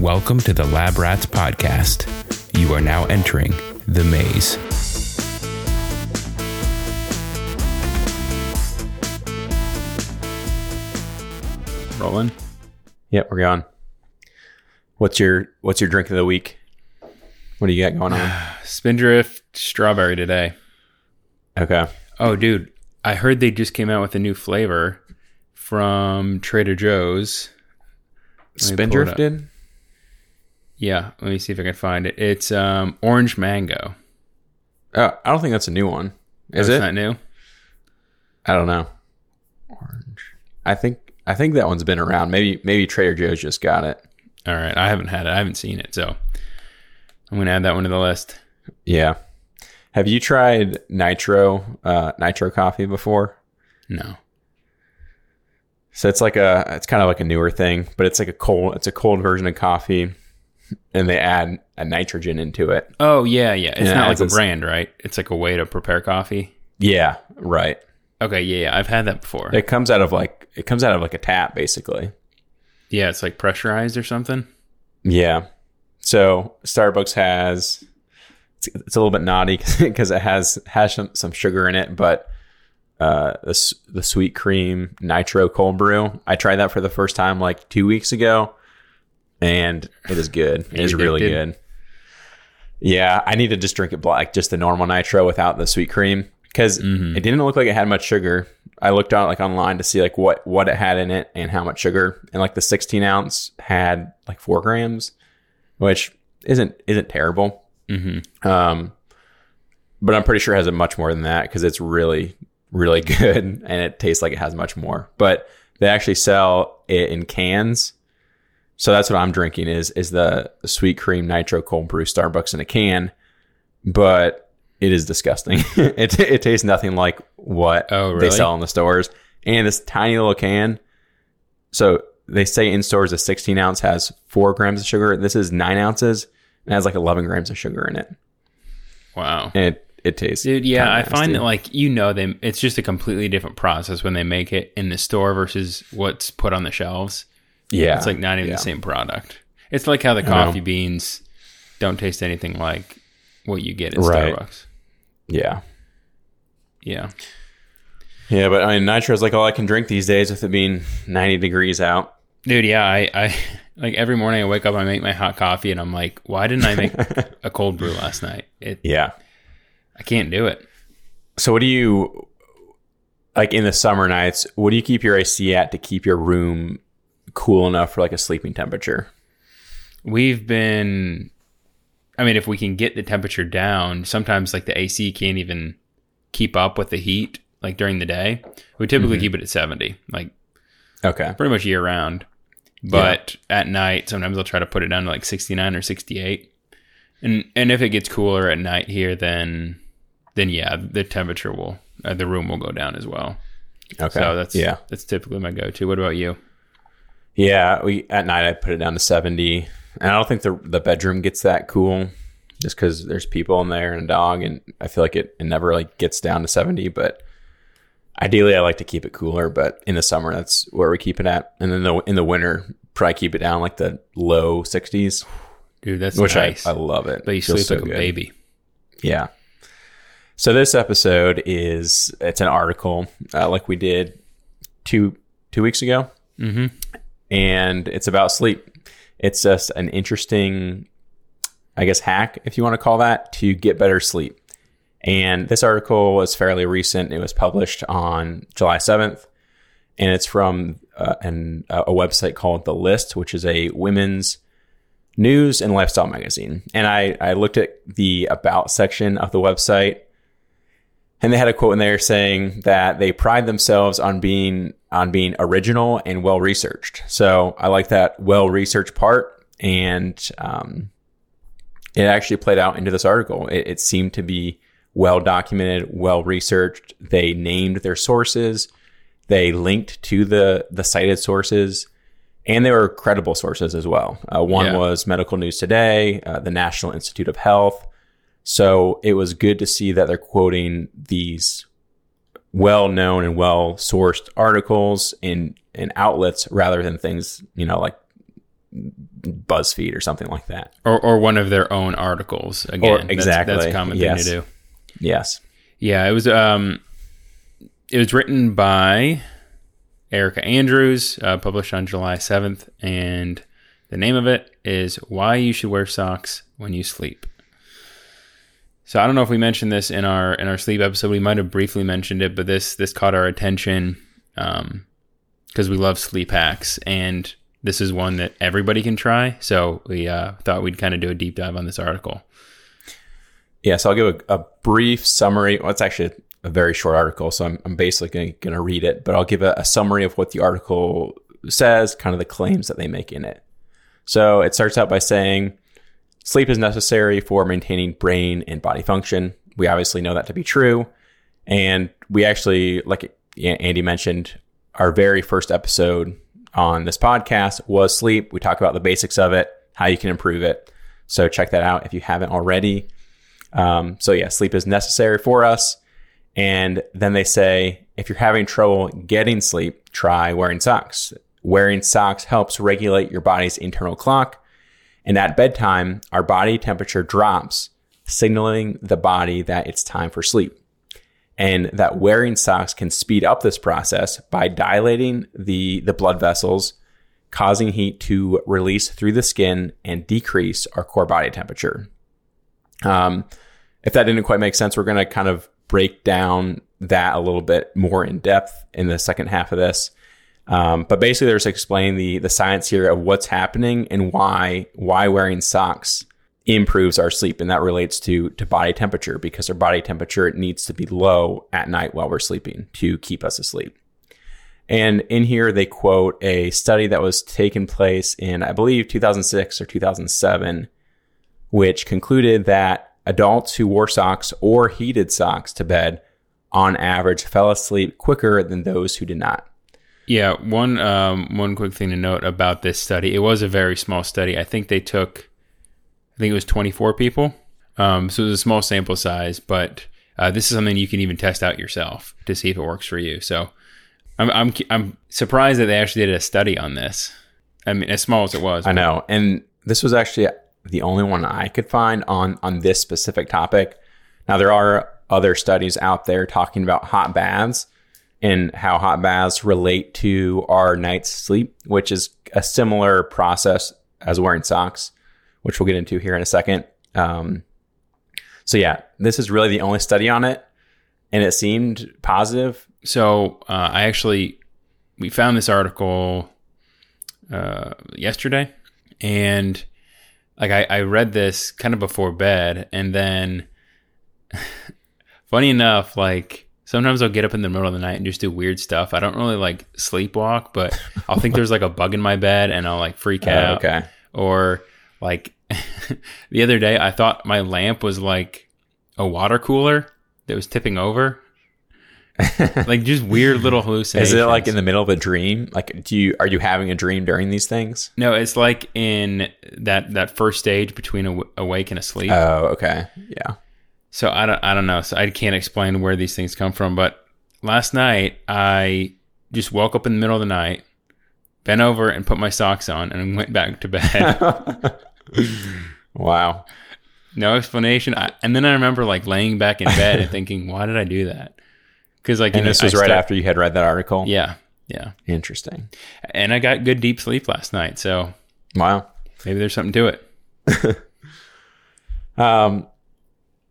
Welcome to the Lab Rats podcast. You are now entering the maze. Rolling. Yep, we're going. What's your What's your drink of the week? What do you got going on? Spindrift strawberry today. Okay. Oh, dude, I heard they just came out with a new flavor from Trader Joe's. Let me Spindrift did. Yeah, let me see if I can find it. It's um, orange mango. Oh, I don't think that's a new one. Is it? it's not new? I don't know. Orange. I think I think that one's been around. Maybe maybe Trader Joe's just got it. All right, I haven't had it. I haven't seen it, so I'm gonna add that one to the list. Yeah. Have you tried nitro uh, nitro coffee before? No. So it's like a it's kind of like a newer thing, but it's like a cold it's a cold version of coffee, and they add a nitrogen into it. Oh yeah, yeah. It's not like a brand, right? It's like a way to prepare coffee. Yeah, right. Okay, yeah, yeah. I've had that before. It comes out of like it comes out of like a tap basically. yeah, it's like pressurized or something. Yeah. So Starbucks has it's, it's a little bit naughty because it has has some, some sugar in it, but uh, the the sweet cream nitro cold brew. I tried that for the first time like two weeks ago, and it is good. It is really good. Yeah, I need to just drink it black, just the normal nitro without the sweet cream because Mhm. it didn't look like it had much sugar. I looked out like online to see like what what it had in it and how much sugar, and like the 16 ounce had like four grams, which isn't isn't terrible. Mm-hmm. Um, but I'm pretty sure it has a much more than that because it's really really good and it tastes like it has much more. But they actually sell it in cans. So that's what I'm drinking is is the, sweet cream nitro cold brew Starbucks in a can, but it is disgusting. it it tastes nothing like what Oh, they sell in the stores. And this tiny little can. So they say in stores a 16 ounce has four grams of sugar. This is nine ounces and has like 11 grams of sugar in it. Wow. And it, it tastes. Dude, yeah, I find that like you know them it's just a completely different process when they make it in the store versus what's put on the shelves. Yeah, It's like not even yeah. the same product. It's like how the coffee beans don't taste anything like what you get at Right. Starbucks. Yeah. Yeah. Yeah, but I mean, nitro is like all I can drink these days with it being 90 degrees out. Dude, yeah, I, I like every morning I wake up, I make my hot coffee, and I'm like, why didn't I make a cold brew last night? It, Yeah. I can't do it. So what do you like in the summer nights? What do you keep your AC at to keep your room cool enough for like a sleeping temperature? We've been, I mean, if we can get the temperature down, sometimes like the AC can't even keep up with the heat like during the day. We typically Mm-hmm. keep it at 70, like Okay. pretty much year round. But at night, sometimes I'll try to put it down to like 69 or 68. And and if it gets cooler at night here, then then yeah, the temperature will uh, the room will go down as well. Okay. So that's yeah. that's typically my go-to. What about you? Yeah, we at night I put it down to 70. And I don't think the the bedroom gets that cool just cuz there's people in there and a dog and I feel like it, it never like gets down to 70, but ideally I like to keep it cooler, but in the summer that's where we keep it at. And then the, in the winter probably keep it down like the low 60s, Dude, that's which nice. I, I love it. but you sleep so like a good. baby. Yeah. So this episode is it's an article uh, like we did two two weeks ago, Mm-hmm. And it's about sleep. It's just an interesting, I guess, hack if you want to call that to get better sleep. And this article was fairly recent. It was published on July seventh, and it's from uh, an, a website called The List, which is a women's news and lifestyle magazine. And I, I looked at the about section of the website and they had a quote in there saying that they pride themselves on being on being original and well researched. So I like that well researched part, and um, it actually played out into this article. It, it seemed to be well documented, well researched. They named their sources, they linked to the the cited sources, and they were credible sources as well. Uh, one Yeah. was Medical News Today, uh, the National Institute of Health. So it was good to see that they're quoting these well known and well sourced articles in in outlets rather than things, you know, like BuzzFeed or something like that. Or, or one of their own articles. Again, Or- exactly, That's, that's a common yes. thing to do. Yes. Yeah, it was. Um, it was written by Erica Andrews, uh, published on July seventh, and the name of it is "Why You Should Wear Socks When You Sleep." So I don't know if we mentioned this in our in our sleep episode. We might have briefly mentioned it, but this this caught our attention because we love sleep hacks, and this is one that everybody can try. So we uh, thought we'd kind of do a deep dive on this article. Yeah, so I'll give a, a brief summary. Well, it's actually a very short article, so I'm, I'm basically going to read it, but I'll give a, a summary of what the article says, kind of the claims that they make in it. So it starts out by saying sleep is necessary for maintaining brain and body function. We obviously know that to be true. And we actually, like Andy mentioned, our very first episode on this podcast was sleep. We talk about the basics of it, how you can improve it. So check that out if you haven't already. Um, so yeah, sleep is necessary for us. And then they say if you're having trouble getting sleep, try wearing socks. Wearing socks helps regulate your body's internal clock. And at bedtime, our body temperature drops, signaling the body that it's time for sleep. And that wearing socks can speed up this process by dilating the, the blood vessels, causing heat to release through the skin and decrease our core body temperature. Um, if that didn't quite make sense, we're going to kind of break down that a little bit more in depth in the second half of this. Um, but basically, they're just explaining the the science here of what's happening and why why wearing socks improves our sleep, and that relates to to body temperature because our body temperature needs to be low at night while we're sleeping to keep us asleep. And in here, they quote a study that was taken place in, I believe, 2006 or 2007, which concluded that adults who wore socks or heated socks to bed on average fell asleep quicker than those who did not. Yeah, one um, one quick thing to note about this study. It was a very small study. I think they took, I think it was 24 people. Um, so it was a small sample size, but uh, this is something you can even test out yourself to see if it works for you. So I'm I'm I'm surprised that they actually did a study on this. I mean, as small as it was. I know, and this was actually the only one I could find on on this specific topic. Now there are other studies out there talking about hot baths and how hot baths relate to our night's sleep, which is a similar process as wearing socks, which we'll get into here in a second. Um, so yeah, this is really the only study on it, and it seemed positive. So uh, I actually we found this article uh, yesterday, and like I, I read this kind of before bed, and then funny enough, like sometimes I'll get up in the middle of the night and just do weird stuff. I don't really like sleepwalk, but I'll think there's like a bug in my bed, and I'll like freak Uh, out. okay, Or like the other day, I thought my lamp was like a water cooler that was tipping over. like just weird little hallucinations. is it like in the middle of a dream? Like, do you are you having a dream during these things? No, it's like in that that first stage between aw- awake and asleep. Oh, okay, yeah. So I don't I don't know. So I can't explain where these things come from. But last night I just woke up in the middle of the night, bent over and put my socks on, and went back to bed. wow. no explanation. I, and then I remember like laying back in bed and thinking, why did I do that? Because like And know, this was I right start- after you had read that article. Yeah, yeah. Interesting. And I got good deep sleep last night, so Wow. maybe there's something to it. Um,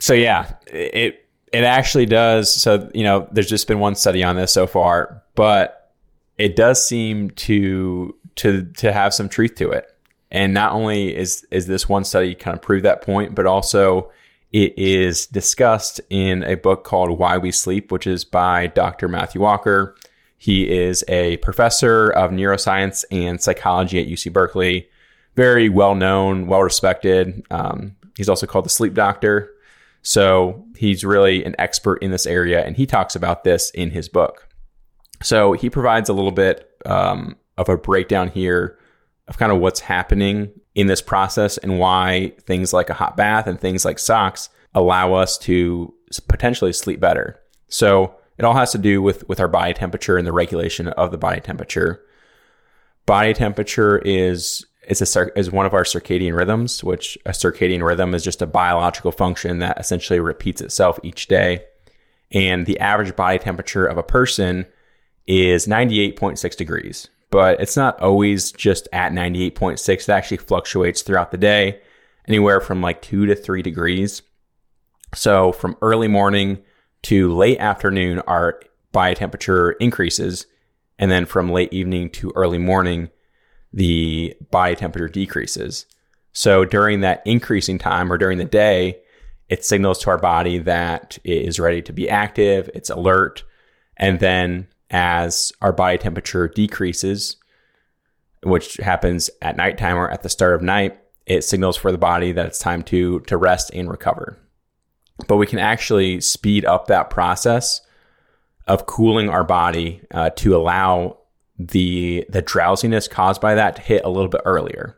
so yeah, it it actually does. So you know, there's just been one study on this so far, but it does seem to to to have some truth to it. And not only is is this one study kind of prove that point, but also it is discussed in a book called Why We Sleep, which is by Dr. Matthew Walker. He is a professor of neuroscience and psychology at UC Berkeley. Very well known, well respected. Um, he's also called the sleep doctor. So he's really an expert in this area, and he talks about this in his book. So he provides a little bit um, of a breakdown here of kind of what's happening in this process and why things like a hot bath and things like socks allow us to potentially sleep better. So it all has to do with with our body temperature and the regulation of the body temperature. Body temperature is is a is one of our circadian rhythms, which a circadian rhythm is just a biological function that essentially repeats itself each day. And the average body temperature of a person is 98.6 degrees, but it's not always just at 98.6. It actually fluctuates throughout the day, anywhere from like two to three degrees. So from early morning to late afternoon, our body temperature increases. And then from late evening to early morning, the body temperature decreases. So during that increasing time or during the day, it signals to our body that it is ready to be active, it's alert. And then as our body temperature decreases, which happens at nighttime or at the start of night, it signals for the body that it's time to to rest and recover. But we can actually speed up that process of cooling our body uh, to allow the the drowsiness caused by that to hit a little bit earlier.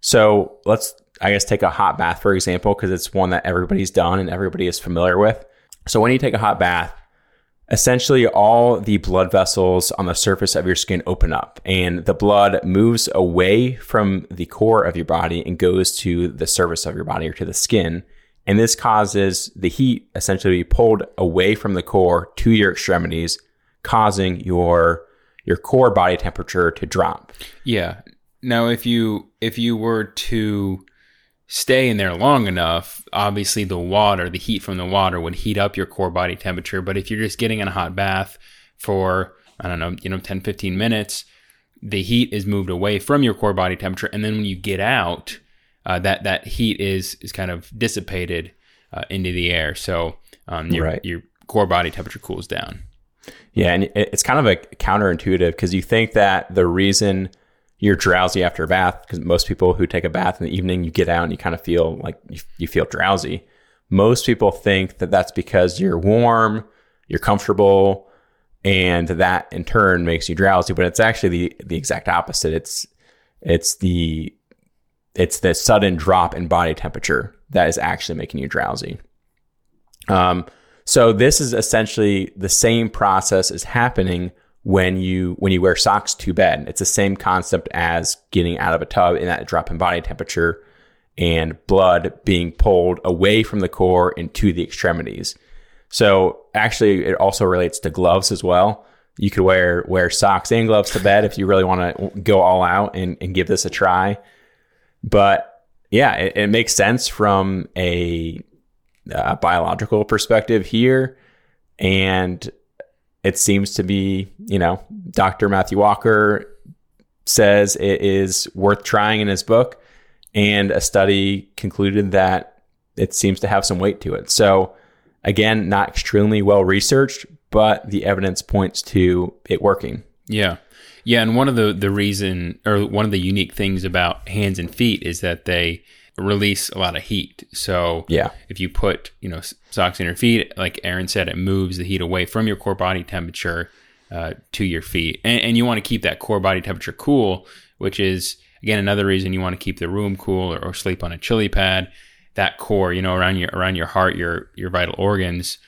So let's I guess take a hot bath for example because it's one that everybody's done and everybody is familiar with. So when you take a hot bath, essentially all the blood vessels on the surface of your skin open up and the blood moves away from the core of your body and goes to the surface of your body or to the skin. And this causes the heat essentially to be pulled away from the core to your extremities, causing your your core body temperature to drop. Yeah. Now if you if you were to stay in there long enough, obviously the water, the heat from the water would heat up your core body temperature. But if you're just getting in a hot bath for, I don't know, you know, 10, 15 minutes, the heat is moved away from your core body temperature. And then when you get out, uh, that, that heat is, is kind of dissipated uh, into the air. So um, your, right. your core body temperature cools down. Yeah. And it's kind of a counterintuitive because you think that the reason – you're drowsy after a bath because most people who take a bath in the evening, you get out and you kind of feel like you, you feel drowsy. Most people think that that's because you're warm, you're comfortable, and that in turn makes you drowsy. But it's actually the the exact opposite. It's it's the it's the sudden drop in body temperature that is actually making you drowsy. Um, so this is essentially the same process is happening when you when you wear socks to bed. It's the same concept as getting out of a tub in that drop in body temperature and blood being pulled away from the core into the extremities. So actually it also relates to gloves as well. You could wear wear socks and gloves to bed if you really want to go all out and, and give this a try. But yeah, it, it makes sense from a, a biological perspective here. And it seems to be, you know, Dr. Matthew Walker says it is worth trying in his book. And a study concluded that it seems to have some weight to it. So, again, not extremely well researched, but the evidence points to it working. Yeah. Yeah. And one of the, the reason or one of the unique things about hands and feet is that they release a lot of heat. So yeah, if you put you know socks in your feet, like Aaron said, it moves the heat away from your core body temperature uh, to your feet, and, and you want to keep that core body temperature cool, which is again another reason you want to keep the room cool or, or sleep on a chili pad. That core, you know, around your around your heart, your your vital organs,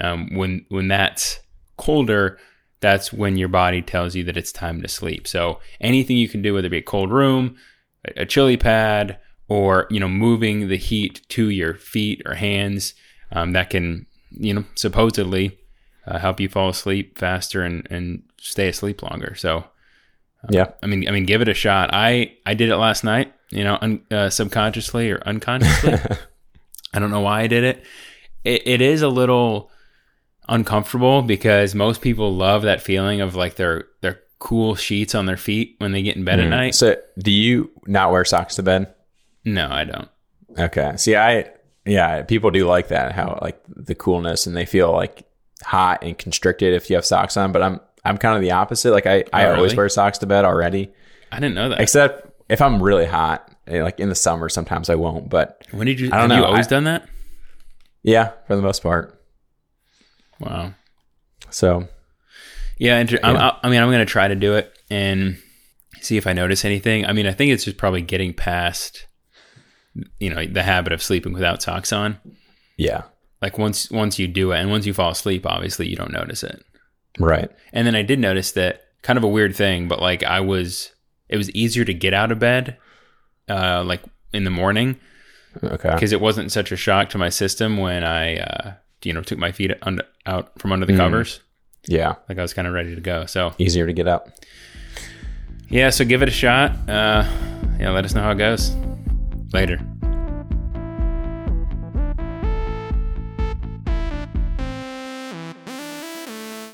um, when when that's colder, that's when your body tells you that it's time to sleep. So anything you can do, whether it be a cold room, a, a chili pad, or you know moving the heat to your feet or hands um, that can you know supposedly uh, help you fall asleep faster and and stay asleep longer. So uh, yeah. I mean i mean give it a shot. I i did it last night you know un, uh, subconsciously or unconsciously. I don't know why i did it. it it is a little uncomfortable because most people love that feeling of like their their cool sheets on their feet when they get in bed mm. at night. So do you not wear socks to bed no, I don't. Okay. See, I yeah, people do like that how like the coolness and they feel like hot and constricted if you have socks on, but I'm I'm kind of the opposite. Like I I oh, always wear socks to bed already. I didn't know that. Except if I'm really hot, eh, like in the summer sometimes I won't, but When did you I don't know. you always I, done that? Yeah, for the most part. Wow. So, yeah, inter- yeah. I mean, I'm going to try to do it and see if I notice anything. I mean, I think it's just probably getting past you know the habit of sleeping without socks on. Yeah. Like once once you do it and once you fall asleep, obviously you don't notice it. Right. And then I did notice that kind of a weird thing, but like I was it was easier to get out of bed, uh, like in the morning, Okay. because it wasn't such a shock to my system when I, uh, you know, took my feet under, out from under the covers. Yeah. Like I was kind of ready to go. So Easier to get up. yeah, so give it a shot. Uh, yeah, let us know how it goes. Later.